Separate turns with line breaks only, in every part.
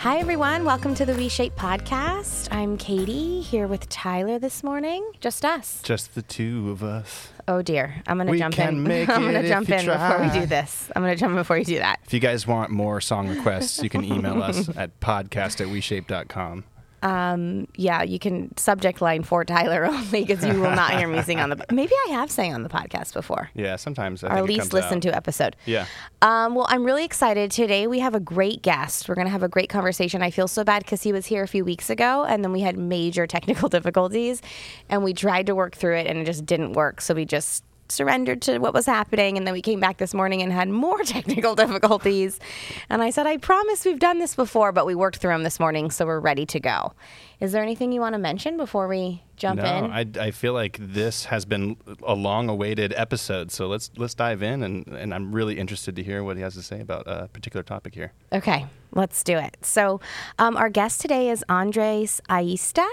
Hi, everyone. Welcome to the WeShape podcast. I'm Katie here with Tyler this morning. Just us.
Just the two of us.
Oh, dear. I'm going to
We
jump
can
in.
make
I'm gonna
if
jump
you
in before we
try.
do this. I'm going to jump in before you do that.
If you guys want more song requests, you can email us at podcast at weshape.com.
Um, yeah, you can subject line for Tyler only because you will not hear me sing on the. Maybe I have sang on the podcast before.
Yeah, sometimes I
Our
think it
least listened to episode.
Yeah.
Um, well, I'm really excited. Today we have a great guest. We're going to have a great conversation. I feel so bad because he was here a few weeks ago and then we had major technical difficulties and we tried to work through it and it just didn't work. So we just surrendered to what was happening and then we came back this morning and had more technical difficulties. And I said, I promise we've done this before, but we worked through them this morning, so we're ready to go. Is there anything you want to mention before we jump
no,
in?
I, I feel like this has been a long-awaited episode, so let's let's dive in, and, and I'm really interested to hear what he has to say about a particular topic here.
Okay, let's do it. So, um, our guest today is Andres Ayesta.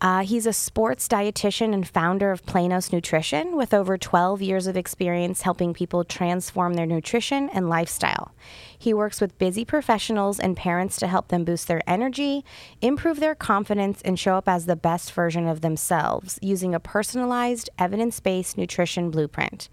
Uh, he's a sports dietitian and founder of Planos Nutrition with over 12 years of experience helping people transform their nutrition and lifestyle. He works with busy professionals and parents to help them boost their energy, improve their confidence, and show up as the best version of themselves using a personalized, evidence based nutrition blueprint.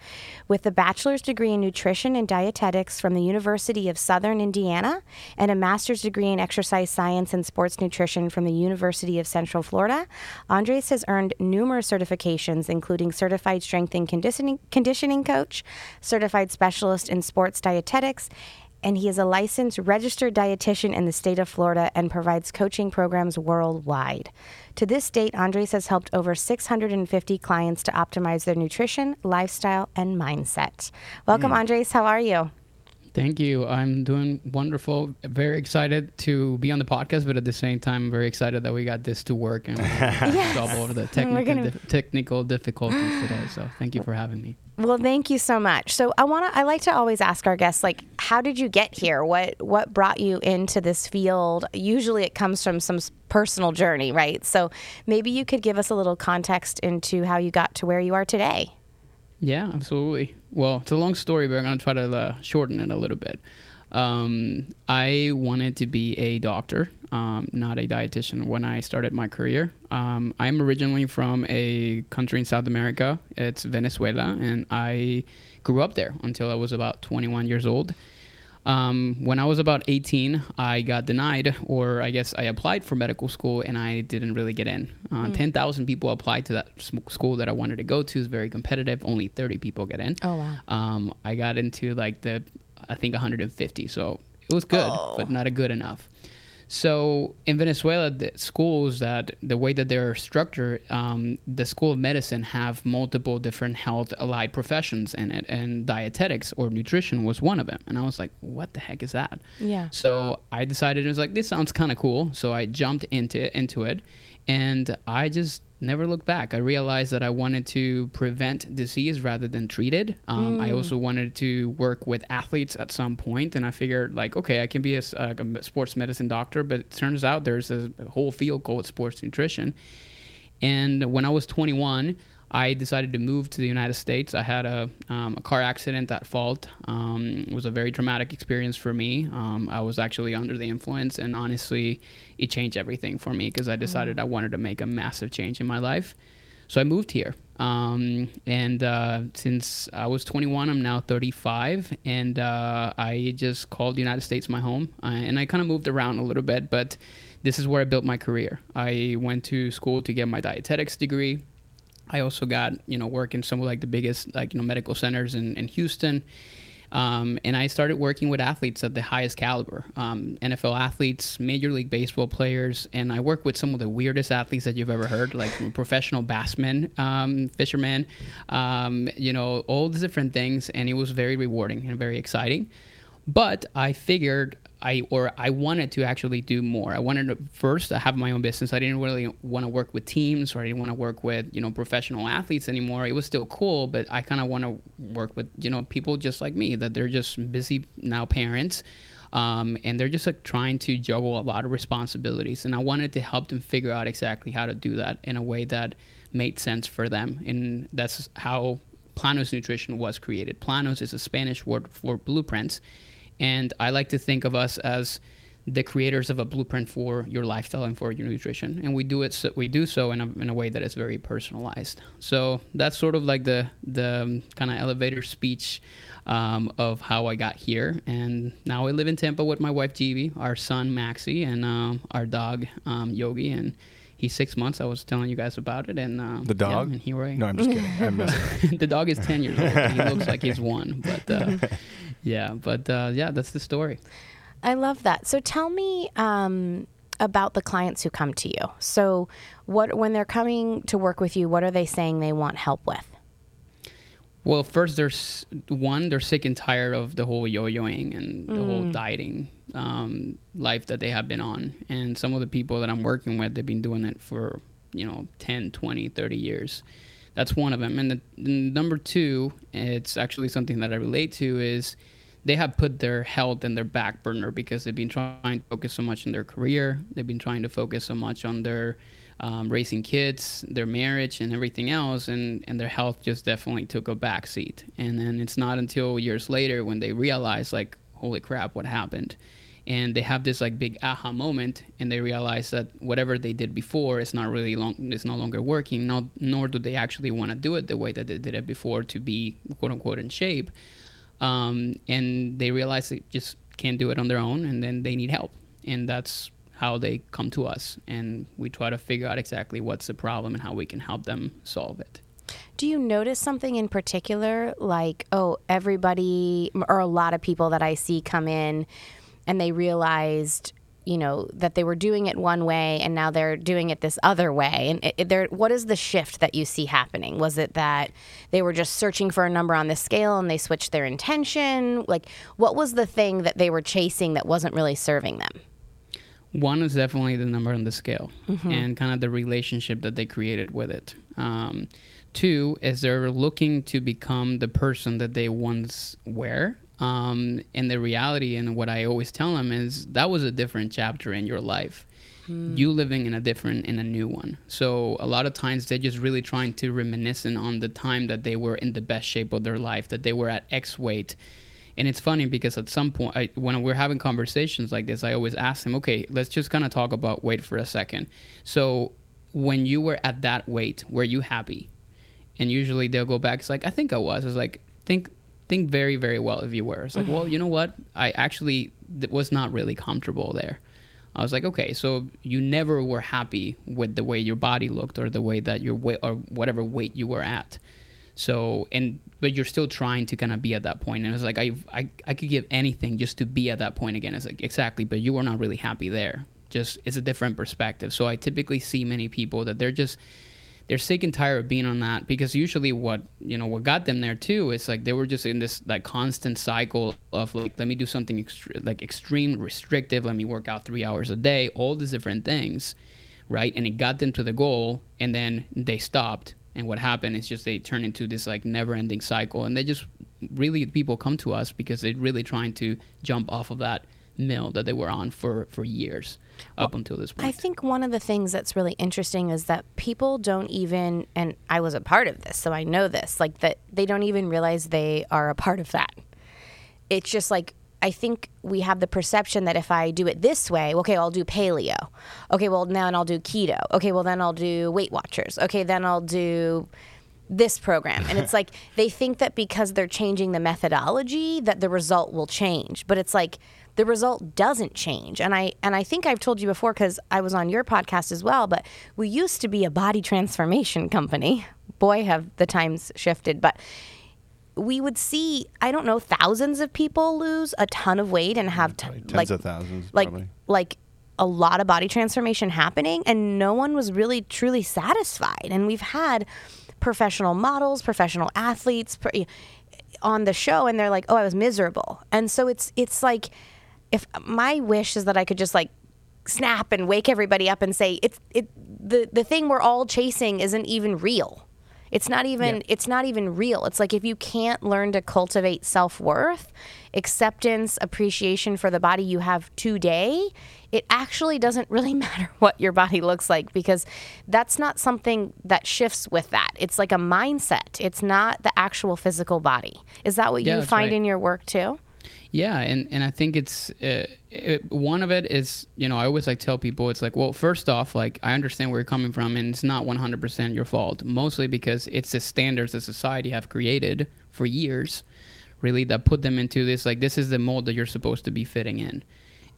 With a bachelor's degree in nutrition and dietetics from the University of Southern Indiana and a master's degree in exercise science and sports nutrition from the University of Central Florida, Andres has earned numerous certifications, including certified strength and conditioning, conditioning coach, certified specialist in sports dietetics, and he is a licensed registered dietitian in the state of Florida and provides coaching programs worldwide. To this date, Andres has helped over 650 clients to optimize their nutrition, lifestyle, and mindset. Welcome, mm. Andres. How are you?
Thank you. I'm doing wonderful. Very excited to be on the podcast, but at the same time, very excited that we got this to work and
Yes.
solve all the technical,
gonna-
dif- technical difficulties today. So thank you for having me.
Well, thank you so much. So, I want to I like to always ask our guests like how did you get here? What what brought you into this field? Usually it comes from some personal journey, right? So, maybe you could give us a little context into how you got to where you are today.
Yeah, absolutely. Well, it's a long story, but I'm going to try to uh, shorten it a little bit. Um, I wanted to be a doctor, um, not a dietitian, when I started my career. Um, I'm originally from a country in South America. It's Venezuela, and I grew up there until I was about 21 years old. Um, when I was about 18, I got denied, or I guess I applied for medical school and I didn't really get in. Uh, 10,000 people applied to that school that I wanted to go to. It's very competitive. Only 30 people get in.
Oh, wow.
Um, I got into like the, I think 150. So it was good, but not a good enough. So in Venezuela, the schools that the way that they're structured, um, the School of Medicine have multiple different health allied professions in it, and dietetics or nutrition was one of them. And I was like, "What the heck is that?"
Yeah.
So I decided it was like this sounds kind of cool. So I jumped into into it, and I just never looked back. I realized that I wanted to prevent disease rather than treat it. Um, I also wanted to work with athletes at some point, and I figured like, okay, I can be a, a sports medicine doctor, but it turns out there's a whole field called sports nutrition. And when I was 21, I decided to move to the United States. I had a, um, a car accident at fault. Um, it was a very traumatic experience for me. Um, I was actually under the influence, and honestly, it changed everything for me because I decided I wanted to make a massive change in my life. So I moved here. Um, and uh, since I was 21, I'm now 35, and uh, I just called the United States my home. Uh, and I kind of moved around a little bit, but this is where I built my career. I went to school to get my dietetics degree. I also got you know work in some of like the biggest like you know medical centers in, in Houston. Um, and I started working with athletes at the highest caliber um, NFL athletes, Major League Baseball players, and I work with some of the weirdest athletes that you've ever heard, like professional bassmen, um, fishermen, um, you know, all these different things. And it was very rewarding and very exciting. But I figured I or I wanted to actually do more. I wanted to first have my own business. I didn't really want to work with teams or I didn't want to work with, you know, professional athletes anymore. It was still cool, but I kind of want to work with, you know, people just like me that they're just busy now parents. Um, and they're just like trying to juggle a lot of responsibilities. And I wanted to help them figure out exactly how to do that in a way that made sense for them. And that's how Planos Nutrition was created. Planos is a Spanish word for blueprints. And I like to think of us as the creators of a blueprint for your lifestyle and for your nutrition, and we do it. So, we do so in a, in a way that is very personalized. So that's sort of like the the um, kind of elevator speech um, of how I got here. And now I live in Tampa with my wife Jeevee, our son Maxie, and uh, our dog um, Yogi, and he's six months. I was telling you guys about it, and uh,
the dog.
Yeah, and here I
No, I'm just kidding. I'm
the dog is ten years old. he looks like he's one, but uh, yeah, but uh, yeah, that's the story.
I love that. So tell me um, about the clients who come to you. So what when they're coming to work with you, what are they saying they want help with?
Well, first, there's one, they're sick and tired of the whole yo-yoing and the mm. whole dieting um, life that they have been on. And some of the people that I'm working with, they've been doing it for, you know, 10, 20, 30 years. That's one of them. And the number two, it's actually something that I relate to, is they have put their health in their back burner because they've been trying to focus so much on their career. They've been trying to focus so much on their um, raising kids, their marriage, and everything else, and, and their health just definitely took a backseat. And then it's not until years later when they realize, like, holy crap, what happened? And they have this like big aha moment, and they realize that whatever they did before is not really long, is no longer working. Not, nor do they actually want to do it the way that they did it before to be quote unquote in shape. Um, and they realize they just can't do it on their own, and then they need help. And that's how they come to us and we try to figure out exactly what's the problem and how we can help them solve it.
Do you notice something in particular like oh everybody or a lot of people that I see come in and they realized you know that they were doing it one way and now they're doing it this other way and it, it, there what is the shift that you see happening was it that they were just searching for a number on the scale and they switched their intention like what was the thing that they were chasing that wasn't really serving them
one is definitely the number on the scale mm-hmm. and kind of the relationship that they created with it. Um, two is they're looking to become the person that they once were. Um, and the reality, and what I always tell them is that was a different chapter in your life. Mm. You living in a different, in a new one. So a lot of times they're just really trying to reminisce on the time that they were in the best shape of their life, that they were at X weight and it's funny because at some point, I, when we're having conversations like this, I always ask them, okay, let's just kind of talk about weight for a second. So when you were at that weight, were you happy? And usually they'll go back. It's like, I think I was. It's like, think think very very well if you were it's like mm-hmm. well you know what i actually was not really comfortable there i was like okay so you never were happy with the way your body looked or the way that your weight or whatever weight you were at so and but you're still trying to kind of be at that point, and it's like I I I could give anything just to be at that point again. It's like exactly, but you were not really happy there. Just it's a different perspective. So I typically see many people that they're just they're sick and tired of being on that because usually what you know what got them there too is like they were just in this like constant cycle of like let me do something ext- like extreme restrictive let me work out three hours a day all these different things right? And it got them to the goal and then they stopped. And what happened is just they turn into this like never ending cycle. And they just really people come to us because they're really trying to jump off of that mill that they were on for for years up until this point.
I think one of the things that's really interesting is that people don't even and I was a part of this so I know this like that they don't even realize they are a part of that. It's just like I think we have the perception that if I do it this way, okay, I'll do paleo. Okay, well, then I'll do keto. Okay, well, then I'll do Weight Watchers. Okay, then I'll do this program. And it's like they think that because they're changing the methodology that the result will change. But it's like the result doesn't change. And I and I think I've told you before cuz I was on your podcast as well, but we used to be a body transformation company. Boy, have the times shifted, but we would see I don't know thousands of people lose a ton of weight and have mm,
t- tens
like
of thousands
like
probably.
like a lot of body transformation happening and no one was really truly satisfied and we've had professional models professional athletes on the show and they're like oh I was miserable and so it's it's like if my wish is that I could just like snap and wake everybody up and say it's it the the thing we're all chasing isn't even real it's not even yeah. it's not even real. It's like if you can't learn to cultivate self-worth, acceptance, appreciation for the body you have today, it actually doesn't really matter what your body looks like because that's not something that shifts with that. It's like a mindset. It's not the actual physical body. Is that what
yeah,
you find
right.
in your work too?
Yeah, and, and I think it's uh, it, one of it is you know I always like tell people it's like well first off like I understand where you're coming from and it's not 100% your fault mostly because it's the standards that society have created for years really that put them into this like this is the mold that you're supposed to be fitting in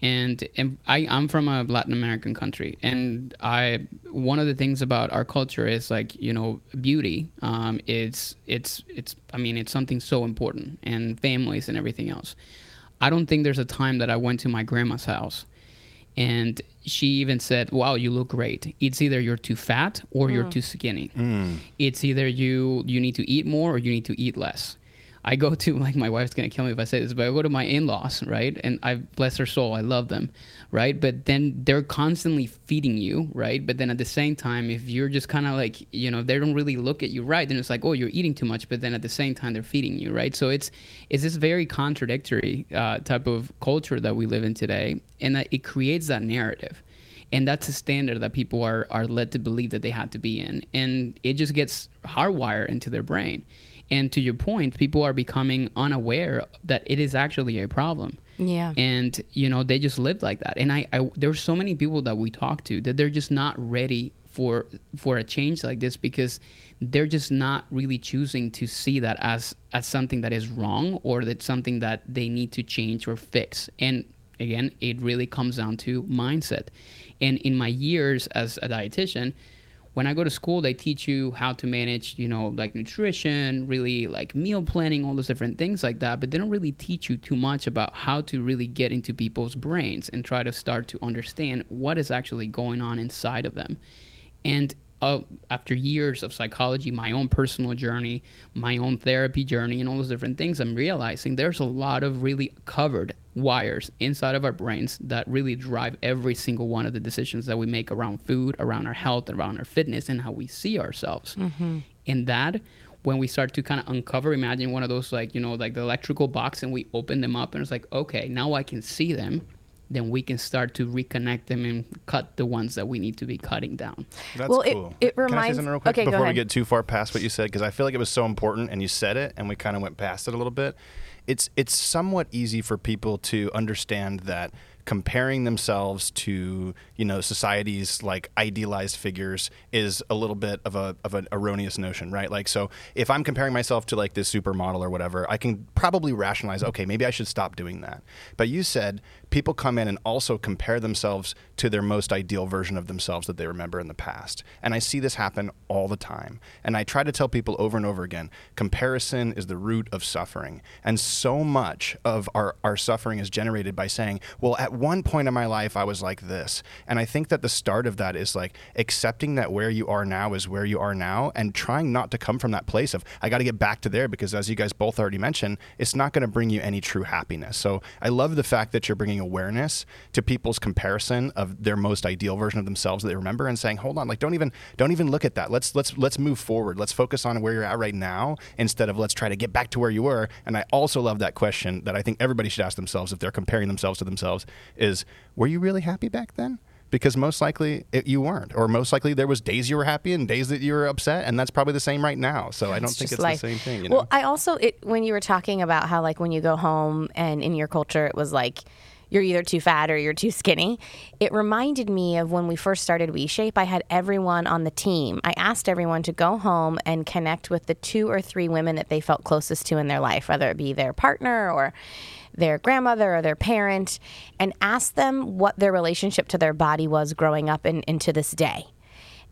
and, and I, I'm from a Latin American country, and I one of the things about our culture is like you know beauty. Um, it's it's it's I mean it's something so important, and families and everything else. I don't think there's a time that I went to my grandma's house, and she even said, "Wow, you look great. It's either you're too fat or you're too skinny. It's either you you need to eat more or you need to eat less." I go to like my wife's gonna kill me if I say this, but I go to my in-laws, right? And I bless their soul, I love them, right? But then they're constantly feeding you, right? But then at the same time, if you're just kind of like, you know, they don't really look at you right, then it's like, oh, you're eating too much. But then at the same time, they're feeding you, right? So it's it's this very contradictory uh, type of culture that we live in today, and that it creates that narrative and that's a standard that people are are led to believe that they have to be in and it just gets hardwired into their brain and to your point people are becoming unaware that it is actually a problem.
Yeah.
and you know they just live like that. And I, I there's so many people that we talk to that they're just not ready for for a change like this because they're just not really choosing to see that as as something that is wrong or that something that they need to change or fix. And again it really comes down to mindset. And in my years as a dietitian when I go to school, they teach you how to manage, you know, like nutrition, really like meal planning, all those different things like that. But they don't really teach you too much about how to really get into people's brains and try to start to understand what is actually going on inside of them. And uh, after years of psychology, my own personal journey, my own therapy journey, and all those different things, I'm realizing there's a lot of really covered wires inside of our brains that really drive every single one of the decisions that we make around food, around our health, around our fitness, and how we see ourselves. Mm-hmm. And that, when we start to kind of uncover, imagine one of those like, you know, like the electrical box, and we open them up, and it's like, okay, now I can see them. Then we can start to reconnect them and cut the ones that we need to be cutting down.
That's
Well, it-
cool.
it
Can I say
reminds-
something real quick
okay, go
before we get too far past what you said? Because I feel like it was so important, and you said it, and we kind of went past it a little bit. It's it's somewhat easy for people to understand that comparing themselves to you know society's like idealized figures is a little bit of a of an erroneous notion right? Like so if i'm comparing myself to like this supermodel or whatever i can probably rationalize okay maybe i should stop doing that. But you said people come in and also compare themselves to their most ideal version of themselves that they remember in the past. And i see this happen all the time. And i try to tell people over and over again comparison is the root of suffering. And so much of our, our suffering is generated by saying well at one point in my life i was like this. And i think that the start of that is like accepting that where you are now is where you are now and trying not to come from that place of i got to get back to there because as you guys both already mentioned it's not going to bring you any true happiness. So i love the fact that you're bringing awareness to people's comparison of their most ideal version of themselves that they remember and saying hold on like don't even don't even look at that. Let's let's let's move forward. Let's focus on where you're at right now instead of let's try to get back to where you were. And i also love that question that i think everybody should ask themselves if they're comparing themselves to themselves is were you really happy back then because most likely it, you weren't or most likely there was days you were happy and days that you were upset and that's probably the same right now so i don't think it's
life.
the same thing you know
Well, I also it, when you were talking about how like when you go home and in your culture it was like you're either too fat or you're too skinny. It reminded me of when we first started WeShape. I had everyone on the team. I asked everyone to go home and connect with the two or three women that they felt closest to in their life, whether it be their partner or their grandmother or their parent, and ask them what their relationship to their body was growing up and into this day.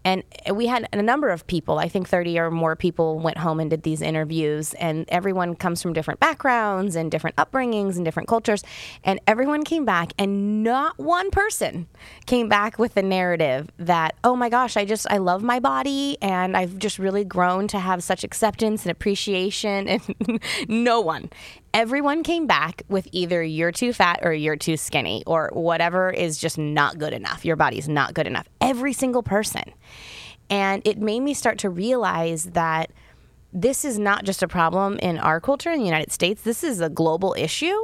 And we had a number of people, I think 30 or more people went home and did these interviews. And everyone comes from different backgrounds and different upbringings and different cultures. And everyone came back, and not one person came back with the narrative that, oh my gosh, I just, I love my body and I've just really grown to have such acceptance and appreciation. And no one everyone came back with either you're too fat or you're too skinny or whatever is just not good enough. Your body's not good enough. Every single person. And it made me start to realize that this is not just a problem in our culture in the United States. This is a global issue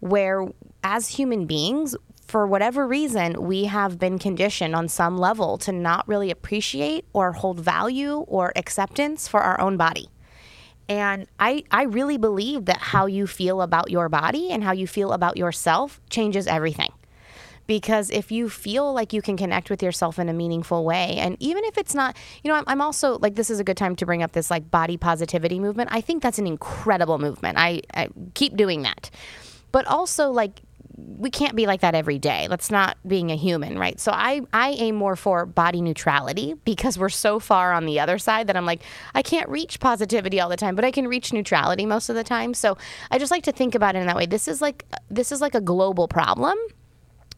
where, as human beings, for whatever reason, we have been conditioned on some level to not really appreciate or hold value or acceptance for our own body. And I, I really believe that how you feel about your body and how you feel about yourself changes everything. Because if you feel like you can connect with yourself in a meaningful way, and even if it's not, you know, I'm, I'm also like, this is a good time to bring up this like body positivity movement. I think that's an incredible movement. I, I keep doing that. But also, like, we can't be like that every day. That's not being a human, right? So I I aim more for body neutrality because we're so far on the other side that I'm like I can't reach positivity all the time, but I can reach neutrality most of the time. So I just like to think about it in that way. This is like this is like a global problem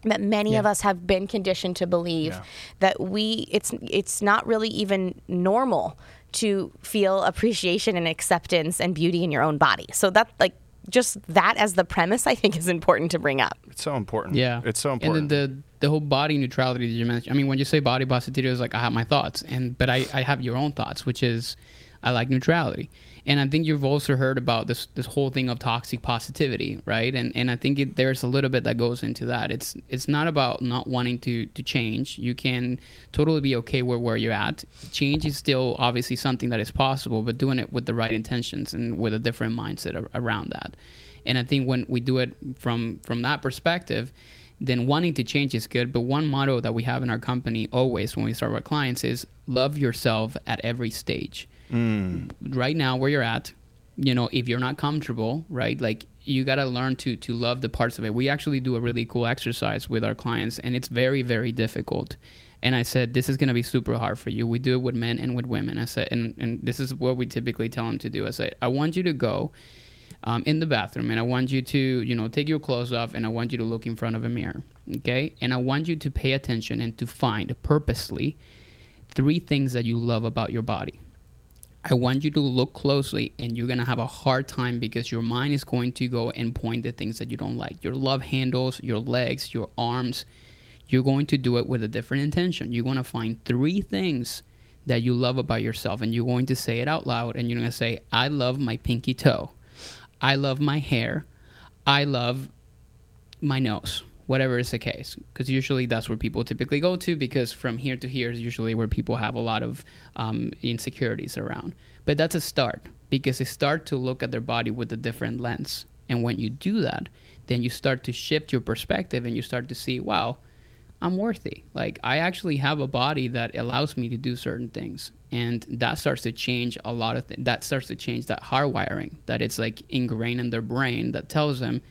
that many yeah. of us have been conditioned to believe yeah. that we it's it's not really even normal to feel appreciation and acceptance and beauty in your own body. So that like just that as the premise, I think is important to bring up.
It's so important.
Yeah,
it's so important.
And then the the whole body neutrality that you mentioned. I mean, when you say body positivity, it's like I have my thoughts, and but I I have your own thoughts, which is I like neutrality. And I think you've also heard about this this whole thing of toxic positivity, right? And and I think it, there's a little bit that goes into that. It's it's not about not wanting to to change. You can totally be okay with where you're at. Change is still obviously something that is possible, but doing it with the right intentions and with a different mindset around that. And I think when we do it from from that perspective, then wanting to change is good. But one motto that we have in our company always when we start with clients is love yourself at every stage mm. right now where you're at you know if you're not comfortable right like you got to learn to to love the parts of it. We actually do a really cool exercise with our clients and it's very very difficult. And i said this is going to be super hard for you. We do it with men and with women. I said and, and this is what we typically tell them to do. I said i want you to go um, in the bathroom and i want you to you know take your clothes off and i want you to look in front of a mirror okay? And i want you to pay attention and to find purposely three things that you love about your body I want you to look closely and you're going to have a hard time because your mind is going to go and point the things that you don't like. Your love handles, your legs, your arms. You're going to do it with a different intention. You're going to find three things that you love about yourself and you're going to say it out loud and you're going to say, I love my pinky toe. I love my hair. I love my nose whatever is the case because usually that's where people typically go to because from here to here is usually where people have a lot of um, insecurities around. But that's a start because they start to look at their body with a different lens. And when you do that then you start to shift your perspective and you start to see wow i'm worthy. Like i actually have a body that allows me to do certain things. And that starts to change a lot of things that starts to change that hardwiring that it's like ingrained in their brain that tells them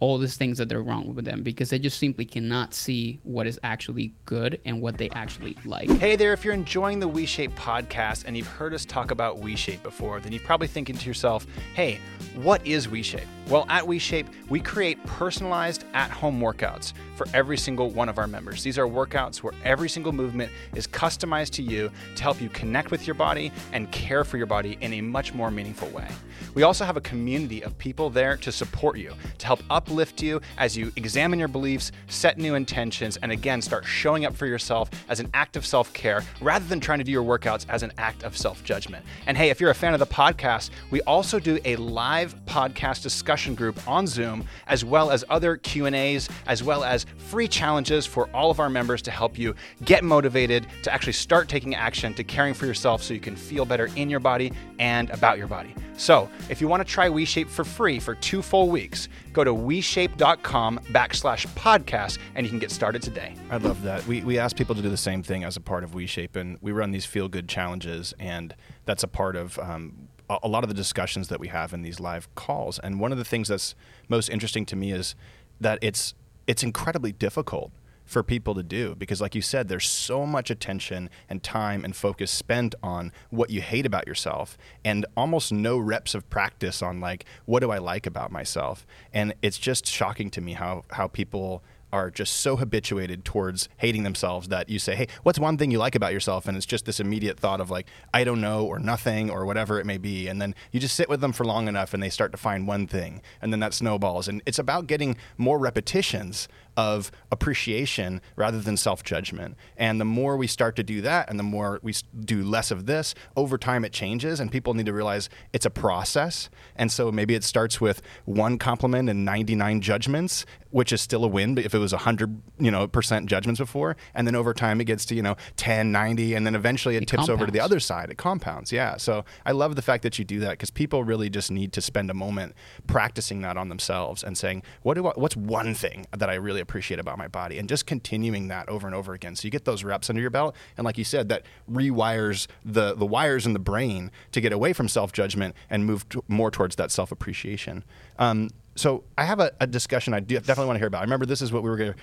all these things that they're wrong with them because they just simply cannot see what is actually good and what they actually like.
Hey there, if you're enjoying the WeShape podcast and you've heard us talk about WeShape before, then you're probably thinking to yourself, hey, what is WeShape? Well, at WeShape, we create personalized at home workouts for every single one of our members. These are workouts where every single movement is customized to you to help you connect with your body and care for your body in a much more meaningful way. We also have a community of people there to support you, to help uplift you as you examine your beliefs, set new intentions, and again, start showing up for yourself as an act of self care rather than trying to do your workouts as an act of self judgment. And hey, if you're a fan of the podcast, we also do a live podcast discussion group on Zoom, as well as other Q&As, as well as free challenges for all of our members to help you get motivated to actually start taking action to caring for yourself so you can feel better in your body and about your body. So, if you want to try WeShape for free for two full weeks, go to WeShape.com backslash podcast and you can get started today. I love that. We, we ask people to do the same thing as a part of WeShape, and we run these feel good challenges, and that's a part of um, a lot of the discussions that we have in these live calls. And one of the things that's most interesting to me is that it's it's incredibly difficult for people to do. Because like you said there's so much attention and time and focus spent on what you hate about yourself and almost no reps of practice on like what do I like about myself? And it's just shocking to me how how people are just so habituated towards hating themselves that you say, "Hey, what's one thing you like about yourself?" and it's just this immediate thought of like, "I don't know" or "nothing" or whatever it may be, and then you just sit with them for long enough and they start to find one thing, and then that snowballs, and it's about getting more repetitions of appreciation rather than self judgment. And the more we start to do that and the more we do less of this, over time it changes. And people need to realize it's a process. And so maybe it starts with one compliment and 99 judgments which is still a win but if it was 100 you know percent judgments before and then over time it gets to you know 10 90 and then eventually it, it tips compounds. over to the other side it compounds yeah so i love the fact that you do that because people really just need to spend a moment practicing that on themselves and saying what do I, what's one thing that i really appreciate about my body and just continuing that over and over again so you get those reps under your belt and like you said that rewires the the wires in the brain to get away from self-judgment and move more towards that self-appreciation um, so I have a, a discussion I do definitely want to hear about. I remember this is what we were to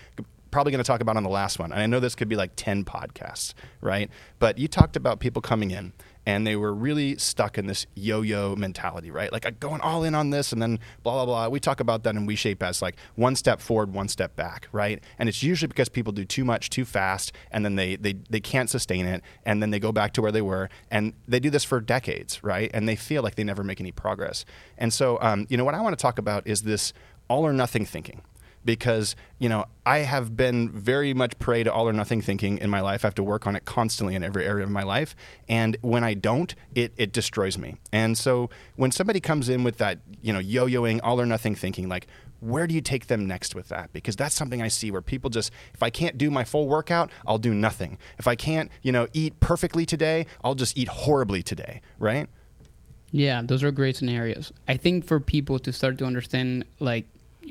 probably going to talk about on the last one. And I know this could be like 10 podcasts, right? But you talked about people coming in and they were really stuck in this yo-yo mentality, right? Like going all in on this and then blah blah blah. We talk about that in WeShape as like one step forward, one step back, right? And it's usually because people do too much too fast and then they they they can't sustain it and then they go back to where they were and they do this for decades, right? And they feel like they never make any progress. And so, um, you know, what I want to talk about is this all or nothing thinking because you know I have been very much prey to all or nothing thinking in my life. I have to work on it constantly in every area of my life, and when I don't, it it destroys me. And so when somebody comes in with that you know yo-yoing all or nothing thinking, like where do you take them next with that? Because that's something I see where people just, if I can't do my full workout, I'll do nothing. If I can't, you know, eat perfectly today, I'll just eat horribly today, right?
Yeah, those are great scenarios. I think for people to start to understand, like,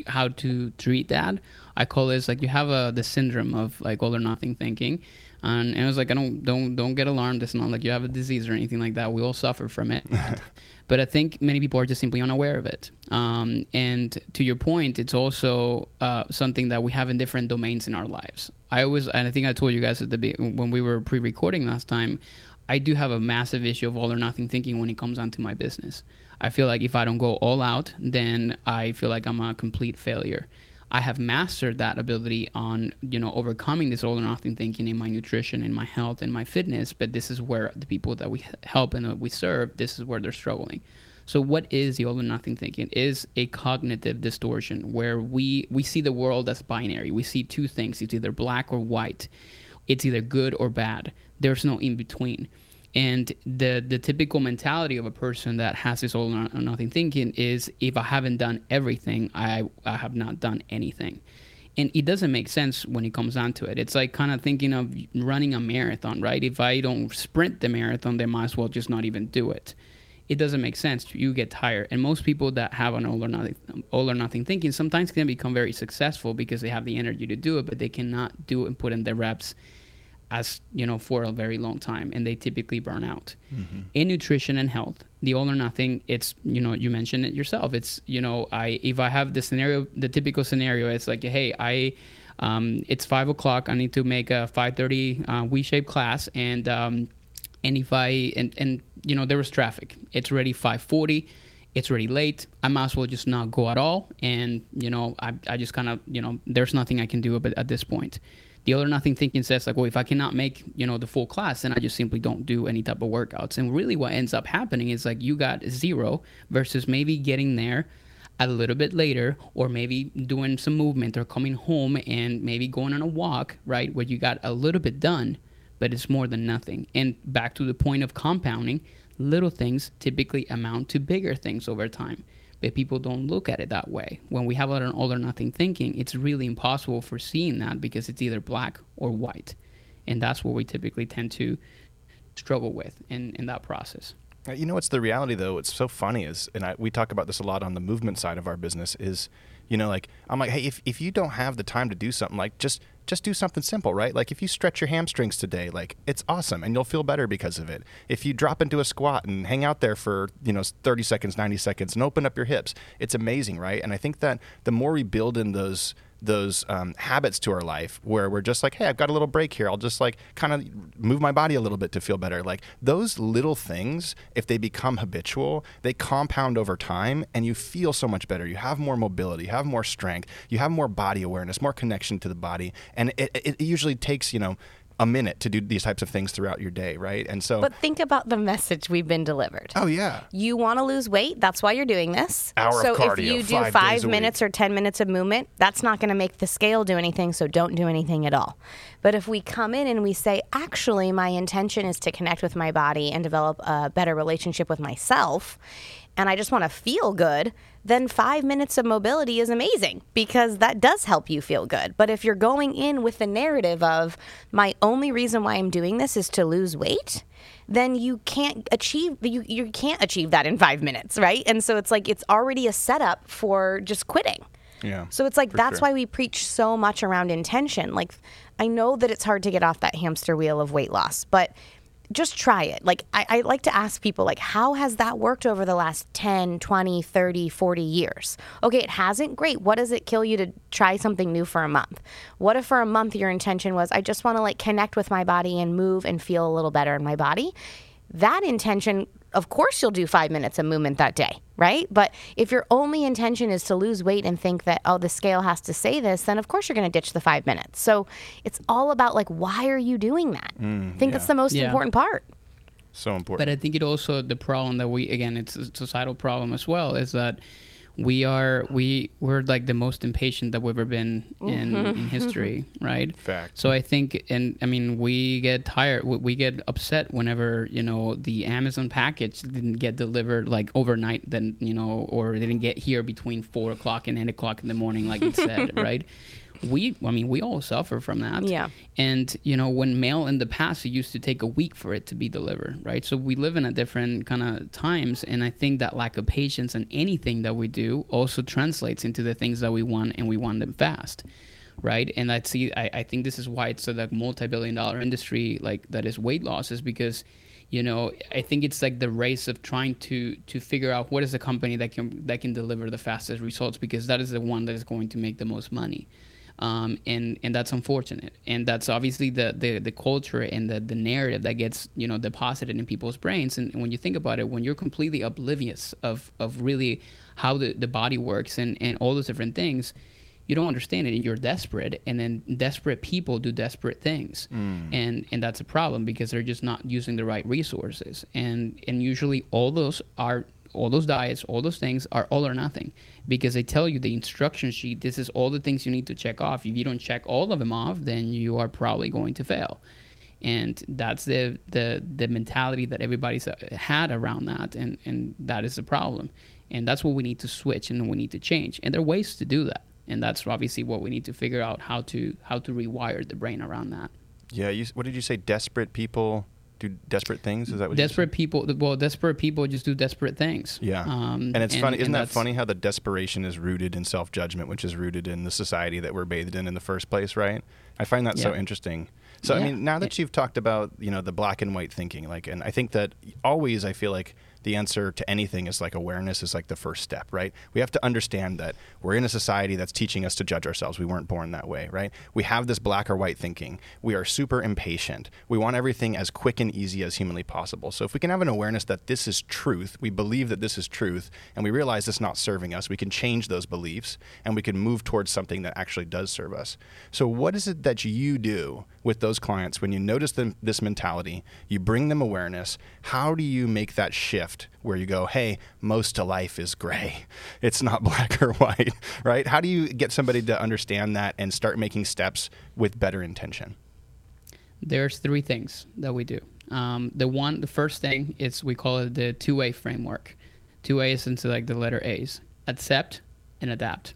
how to treat that. I call this like you have a the syndrome of like all or nothing thinking. And, and it was like I don't don't don't get alarmed. It's not like you have a disease or anything like that. We all suffer from it. but I think many people are just simply unaware of it. Um, and to your point, it's also uh, something that we have in different domains in our lives. I always, and I think I told you guys at the when we were pre-recording last time, I do have a massive issue of all or nothing thinking when it comes onto my business. I feel like if I don't go all out, then I feel like I'm a complete failure. I have mastered that ability on, you know, overcoming this all or nothing thinking in my nutrition, in my health, in my fitness. But this is where the people that we help and that we serve, this is where they're struggling. So what is the all or nothing thinking? It is a cognitive distortion where we we see the world as binary. We see two things. It's either black or white. It's either good or bad. There's no in between. And the the typical mentality of a person that has this all or nothing thinking is if I haven't done everything, I I have not done anything. And it doesn't make sense when it comes down to it. It's like kind of thinking of running a marathon, right? If I don't sprint the marathon, they might as well just not even do it. It doesn't make sense. You get tired. And most people that have an all or nothing all or nothing thinking sometimes can become very successful because they have the energy to do it, but they cannot do it and put in the reps as you know for a very long time and they typically burn out. Mm-hmm. in nutrition and health the all or nothing it's you know you mentioned it yourself. It's you know i if i have the scenario the typical scenario it's like hey i um, it's five o'clock i need to make a 5.30 uh, we shape class and um, and if i and, and you know there was traffic. It's already 5.40 it's already late i might as well just not go at all and you know i, I just kind of you know there's nothing i can do at, at this point the or nothing thinking says like, well, if I cannot make you know the full class, then I just simply don't do any type of workouts. And really, what ends up happening is like you got zero versus maybe getting there a little bit later, or maybe doing some movement or coming home and maybe going on a walk, right, where you got a little bit done, but it's more than nothing. And back to the point of compounding, little things typically amount to bigger things over time but people don't look at it that way. When we have an all or nothing thinking, it's really impossible for seeing that because it's either black or white. And that's what we typically tend to struggle with in, in that process.
Uh, you know what's the reality though? It's so funny is, and I, we talk about this a lot on the movement side of our business. Is you know like I'm like, hey, if if you don't have the time to do something, like just just do something simple, right? Like if you stretch your hamstrings today, like it's awesome and you'll feel better because of it. If you drop into a squat and hang out there for, you know, 30 seconds, 90 seconds and open up your hips, it's amazing, right? And I think that the more we build in those those um, habits to our life where we're just like, hey, I've got a little break here. I'll just like kind of move my body a little bit to feel better. Like those little things, if they become habitual, they compound over time and you feel so much better. You have more mobility, you have more strength, you have more body awareness, more connection to the body. And it, it usually takes, you know, a minute to do these types of things throughout your day, right? And so,
But think about the message we've been delivered.
oh yeah,
You want to lose weight, that's why you're doing this.
Hour of
so if you do
five
five minutes or 10 minutes of movement, that's not going to make the scale do anything, so don't do anything at all. But if we come in and we say, actually, my intention is to connect with my body and develop a better relationship with myself, and I just want to feel good, then five minutes of mobility is amazing because that does help you feel good. But if you're going in with the narrative of, my only reason why I'm doing this is to lose weight, then you can't achieve you, you can't achieve that in five minutes, right? And so it's like it's already a setup for just quitting.
Yeah,
So it's like that's
sure.
why we preach so much around intention. Like I know that it's hard to get off that hamster wheel of weight loss, but just try it. Like I, I like to ask people like how has that worked over the last 10, 20, 30, 40 years? Okay, it hasn't. Great. What does it kill you to try something new for a month? What if for a month your intention was I just want to like connect with my body and move and feel a little better in my body? that intention, of course, you'll do five minutes of movement that day, right? But if your only intention is to lose weight and think that, oh, the scale has to say this, then of course you're going to ditch the five minutes. So it's all about like, why are you doing that? Mm, I think that's the most
Yeah.
important part.
so important.
But I think it also the problem that we again it's a societal problem as well is that we are we we're like the most impatient that we've ever been in, mm-hmm. in history, right?
Fact.
So I think, and I mean, we get tired, we, we get upset whenever you know the Amazon package didn't get delivered like overnight, then you know, or didn't get here between four o'clock and eight o'clock in the morning, like it said, right? We, I mean, we all suffer from that.
Yeah.
And you know, when mail in the past, it used to take a week for it to be delivered, right? So we live in a different kind of times, and I think that lack of patience in anything that we do also translates into the things that we want, and we want them fast, right? And I see, I, I think this is why it's a like multi-billion-dollar industry like that is weight loss, is because you know i think it's like the race of trying to to figure out what is the company that can that can deliver the fastest results because that is the one that is going to make the most money um, and and that's unfortunate. And that's obviously the the, the culture and the, the narrative that gets you know deposited in people's brains. And, when you think about it when you're completely oblivious of of really how the, the body works and and all those different things you don't understand it. And you're desperate. And then desperate people do desperate things. And and that's a problem because they're just not using the right resources. And and usually all those are all those diets all those things are all or nothing. Because they tell you the instruction sheet this is all the things you need to check off. If you don't check all of them off then you are probably going to fail. And that's the the the mentality that everybody's uh, had around that and and that is the problem. And that's what we need to switch and we need to change. And there are ways to do that. And that's obviously what we need to figure out how to how to rewire the brain around that.
Yeah, you, what did you say? Desperate people do desperate things. Is that what
desperate people well desperate people just do desperate things
Yeah.
um,
and it's funny, isn't that funny how the desperation is rooted in self judgment, which is rooted in the society that we're bathed in in the first place, right? I find that so interesting. So, I mean, now that you've talked about, you know, the black and white thinking, like, and I think that always I feel like the answer to anything is like awareness is like the first step, right? We have to understand that we're in a society that's teaching us to judge ourselves. We weren't born that way, right? We have this black or white thinking. We are super impatient. We want everything as quick and easy as humanly possible. So if we can have an awareness that this is truth, we believe that this is truth, and we realize it's not serving us, we can change those beliefs and we can move towards something that actually does serve us. So what is it that you do with those clients when you notice them, this mentality, you bring them awareness, how do you make that shift where you go, hey, most of life is gray. It's not black or white, right? How do you get somebody to understand that and start making steps with better intention?
there's three things that we do. Um, the one, the first thing is we call it the two-way framework. Two A's into like the letter A's: accept and adapt.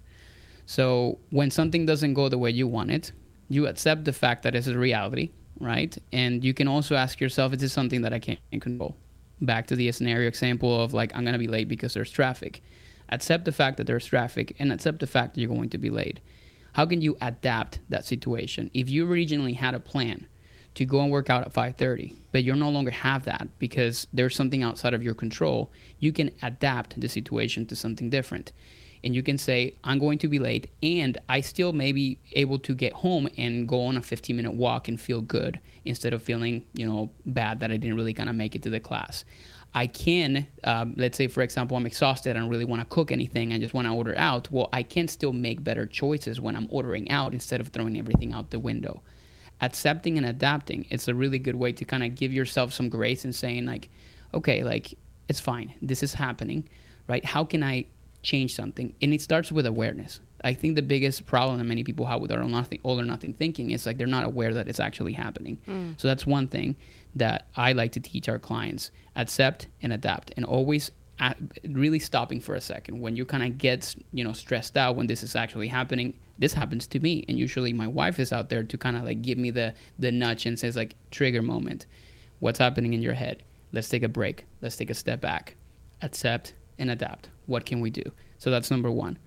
So when something doesn't go the way you want it, you accept the fact that it's a reality, right? And you can also ask yourself, is this something that I can't control? Back to the scenario example of like I'm gonna be late because there's traffic. Accept the fact that there's traffic and accept the fact that you're going to be late. How can you adapt that situation? If you originally had a plan to go and work out at 5:30, but you no longer have that because there's something outside of your control, you can adapt the situation to something different. And you can say, I'm going to be late, and I still may be able to get home and go on a 15 minute walk and feel good instead of feeling, you know, bad that I didn't really kind of make it to the class. I can, um, let's say, for example, I'm exhausted. I don't really want to cook anything. I just want to order out. Well, I can still make better choices when I'm ordering out instead of throwing everything out the window. accepting and adapting it's a really good way to kind of give yourself some grace and saying like okay like it's fine this is happening right how can i change something and it starts with awareness. I think the biggest problem that many people have with or nothing all or nothing thinking is like they're not aware that it's actually happening. Mm. so that's one thing that i like to teach our clients accept and adapt and always really stopping for a second. When you kind of get you know stressed out when this is actually happening this happens to me and usually my wife is out there to kind of like give me the the nudge and says like trigger moment. What's happening in your head? Let's take a break. Let's take a step back. Accept and adapt what can we do? So that's number one.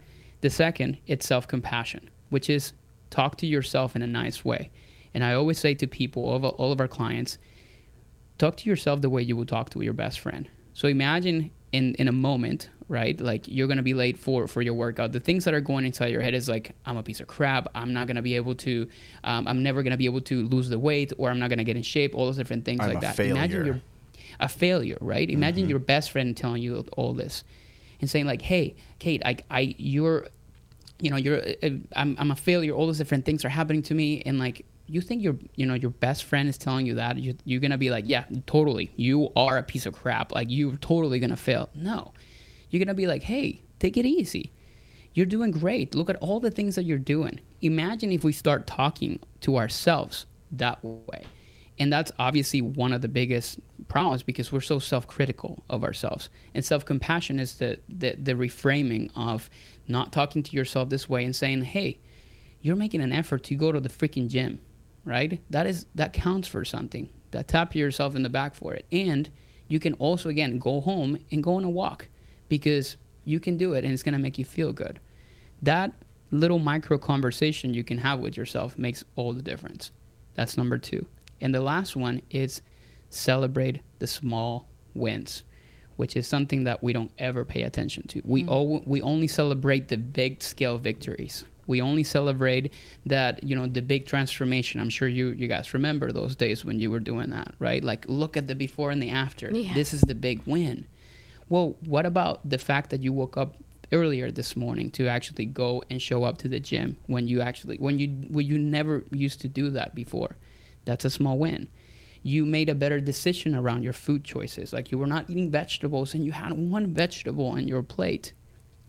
The second it's self-compassion which is talk to yourself in a nice way. And i always say to people all of, all of our clients talk to yourself the way you would talk to your best friend. So imagine in in a moment right? Like you're gonna be late for for your workout. The things that are going inside your head is like i'm a piece of crap. I'm not gonna be able to um, i'm never gonna be able to lose the weight or i'm not gonna get in shape all those different things
I'm
like that.
Failure.
imagine you're a failure right? Imagine mm-hmm. your best friend telling you all this and saying like hey Katie, I you're you know you're uh, I'm, I'm a failure. All those different things are happening to me. And like you think your you know your best friend is telling you that? You, you're gonna be like yeah totally. You are a piece of crap. Like you're totally gonna fail. No. You're gonna be like hey take it easy. You're doing great. Look at all the things that you're doing. Imagine if we start talking to ourselves that way and that's obviously one of the biggest problems because we're so self-critical of ourselves and self-compassion is the, the, the reframing of not talking to yourself this way and saying hey you're making an effort to go to the freaking gym right? That is that counts for something. That tap yourself in the back for it. And you can also again go home and go on a walk because you can do it and it's to make you feel good. That little micro conversation you can have with yourself makes all the difference. That's number 2. And the last one is celebrate the small wins, which is something that we don't ever pay attention to. We mm. all, we only celebrate the big scale victories we only celebrate that you know the big transformation i'm sure you you guys remember those days when you were doing that right like look at the before and the after yeah. this is the big win well what about the fact that you woke up earlier this morning to actually go and show up to the gym when you actually when you when you never used to do that before that's a small win you made a better decision around your food choices like you were not eating vegetables and you had one vegetable on your plate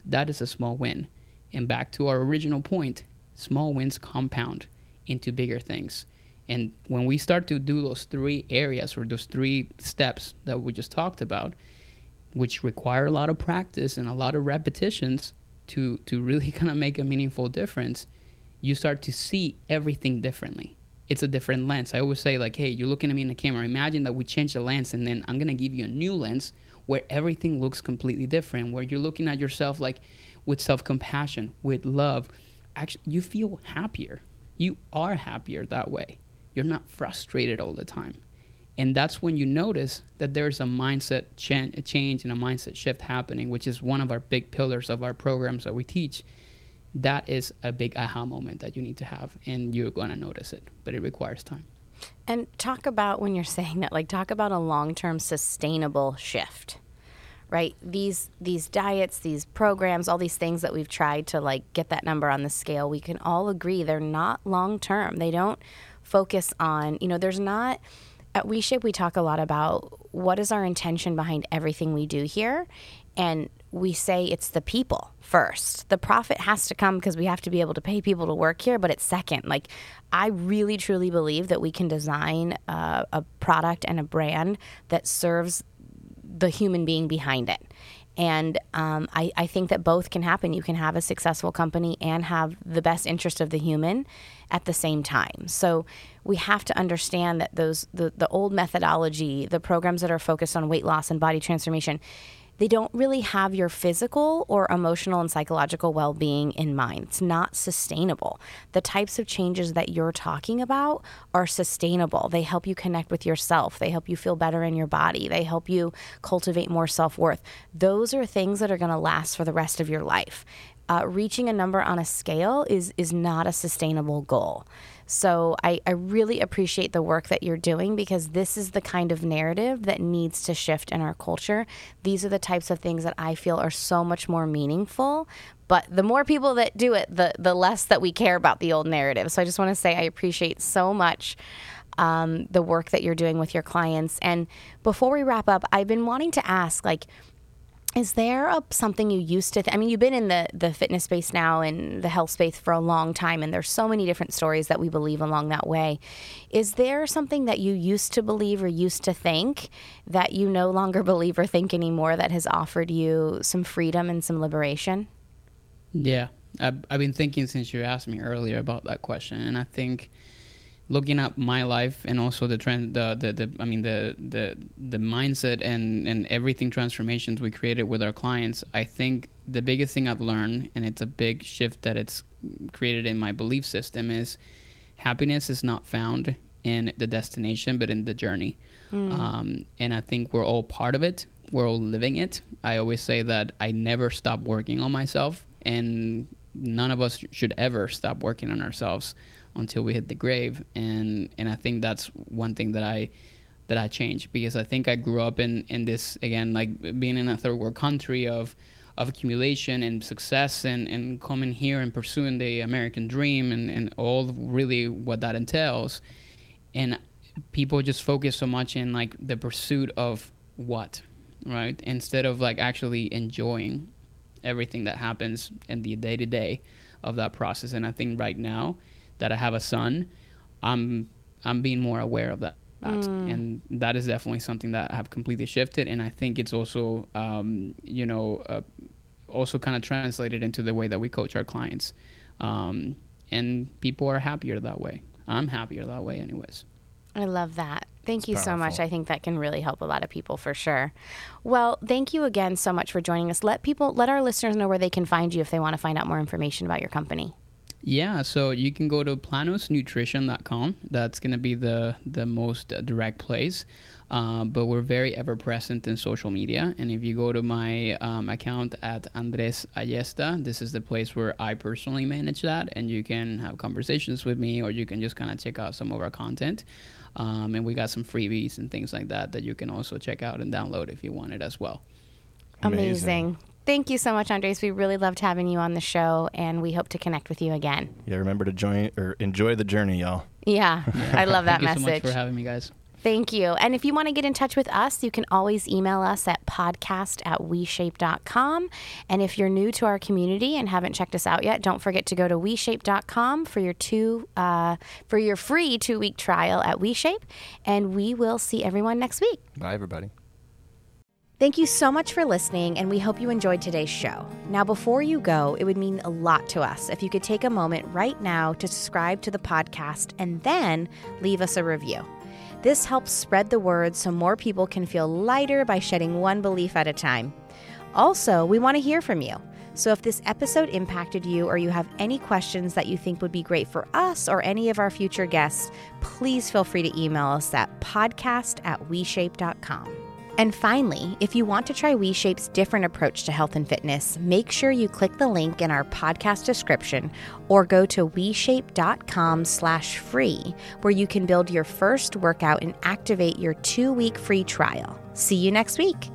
that is a small win and back to our original point, small wins compound into bigger things. And when we start to do those three areas or those three steps that we just talked about, which require a lot of practice and a lot of repetitions to, to really kind of make a meaningful difference, you start to see everything differently. It's a different lens. I always say, like, hey, you're looking at me in the camera. Imagine that we change the lens and then I'm to give you a new lens where everything looks completely different, where you're looking at yourself like, with self compassion, with love, actually, you feel happier. You are happier that way. You're not frustrated all the time. And that's when you notice that there's a mindset ch- change and a mindset shift happening, which is one of our big pillars of our programs that we teach. That is a big aha moment that you need to have, and you're going to notice it, but it requires time.
And talk about when you're saying that, like, talk about a long term sustainable shift right these these diets these programs all these things that we've tried to like get that number on the scale we can all agree they're not long term they don't focus on you know there's not at WeShape we talk a lot about what is our intention behind everything we do here and we say it's the people first. The profit has to come because we have to be able to pay people to work here, but it's second. Like, I really truly believe that we can design uh, a product and a brand that serves the human being behind it. And um, I, I, think that both can happen. You can have a successful company and have the best interest of the human at the same time. So we have to understand that those the, the old methodology, the programs that are focused on weight loss and body transformation, they don't really have your physical or emotional and psychological well being in mind. It's not sustainable. The types of changes that you're talking about are sustainable. They help you connect with yourself, they help you feel better in your body, they help you cultivate more self worth. Those are things that are going to last for the rest of your life uh, reaching a number on a scale is is not a sustainable goal. So I, I really appreciate the work that you're doing because this is the kind of narrative that needs to shift in our culture. These are the types of things that I feel are so much more meaningful. But the more people that do it, the the less that we care about the old narrative. So I just want to say I appreciate so much um, the work that you're doing with your clients. And before we wrap up, I've been wanting to ask, like, is there a, something you used to? Th- I mean, you've been in the the fitness space now and the health space for a long time, and there's so many different stories that we believe along that way. Is there something that you used to believe or used to think that you no longer believe or think anymore that has offered you some freedom and some liberation?
Yeah, I've, I've been thinking since you asked me earlier about that question, and I think looking at my life and also the trend the, the, the I mean the the the mindset and and everything transformations we created with our clients, I think the biggest thing I've learned and it's a big shift that it's created in my belief system is happiness is not found in the destination but in the journey. Mm. Um, and I think we're all part of it. We're all living it. I always say that I never stop working on myself and none of us should ever stop working on ourselves until we hit the grave and and I think that's one thing that I that I changed because I think I grew up in in this again like being in a third world country of of accumulation and success and, and coming here and pursuing the American dream and, and all really what that entails. And people just focus so much in like the pursuit of what, right? Instead of like actually enjoying everything that happens in the day to day of that process. And I think right now that I have a son, I'm I'm being more aware of that. Mm. And that is definitely something that I have completely shifted. And I think it's also, um, you know, uh, also kind of translated into the way that we coach our clients. Um, and people are happier that way. I'm happier that way, anyways.
I love that. Thank it's you powerful. so much. I think that can really help a lot of people for sure. Well, thank you again so much for joining us. Let people, let our listeners know where they can find you if they want to find out more information about your company.
Yeah, so you can go to planosnutrition.com. That's going to be the the most direct place. Uh, but we're very ever present in social media. And if you go to my um, account at Andres Ayesta, this is the place where I personally manage that. And you can have conversations with me or you can just kind of check out some of our content. Um, and we got some freebies and things like that that you can also check out and download if you want it as well.
Amazing. Amazing. Thank you so much, Andres. We really loved having you on the show, and we hope to connect with you again.
Yeah, remember to join or enjoy the journey, y'all.
Yeah, I love that
Thank
message.
Thank you so much for having me, guys.
Thank you. And if you want to get in touch with us, you can always email us at podcast at weshape.com. And if you're new to our community and haven't checked us out yet, don't forget to go to weshape.com for your two uh, for your free two week trial at WeShape. And we will see everyone next week.
Bye, everybody.
Thank you so much for listening, and we hope you enjoyed today's show. Now, before you go, it would mean a lot to us if you could take a moment right now to subscribe to the podcast and then leave us a review. This helps spread the word so more people can feel lighter by shedding one belief at a time. Also, we want to hear from you. So if this episode impacted you or you have any questions that you think would be great for us or any of our future guests, please feel free to email us at podcast at weshape.com. And finally, if you want to try WeShape's different approach to health and fitness, make sure you click the link in our podcast description or go to WeShape.com slash free, where you can build your first workout and activate your two-week free trial. See you next week.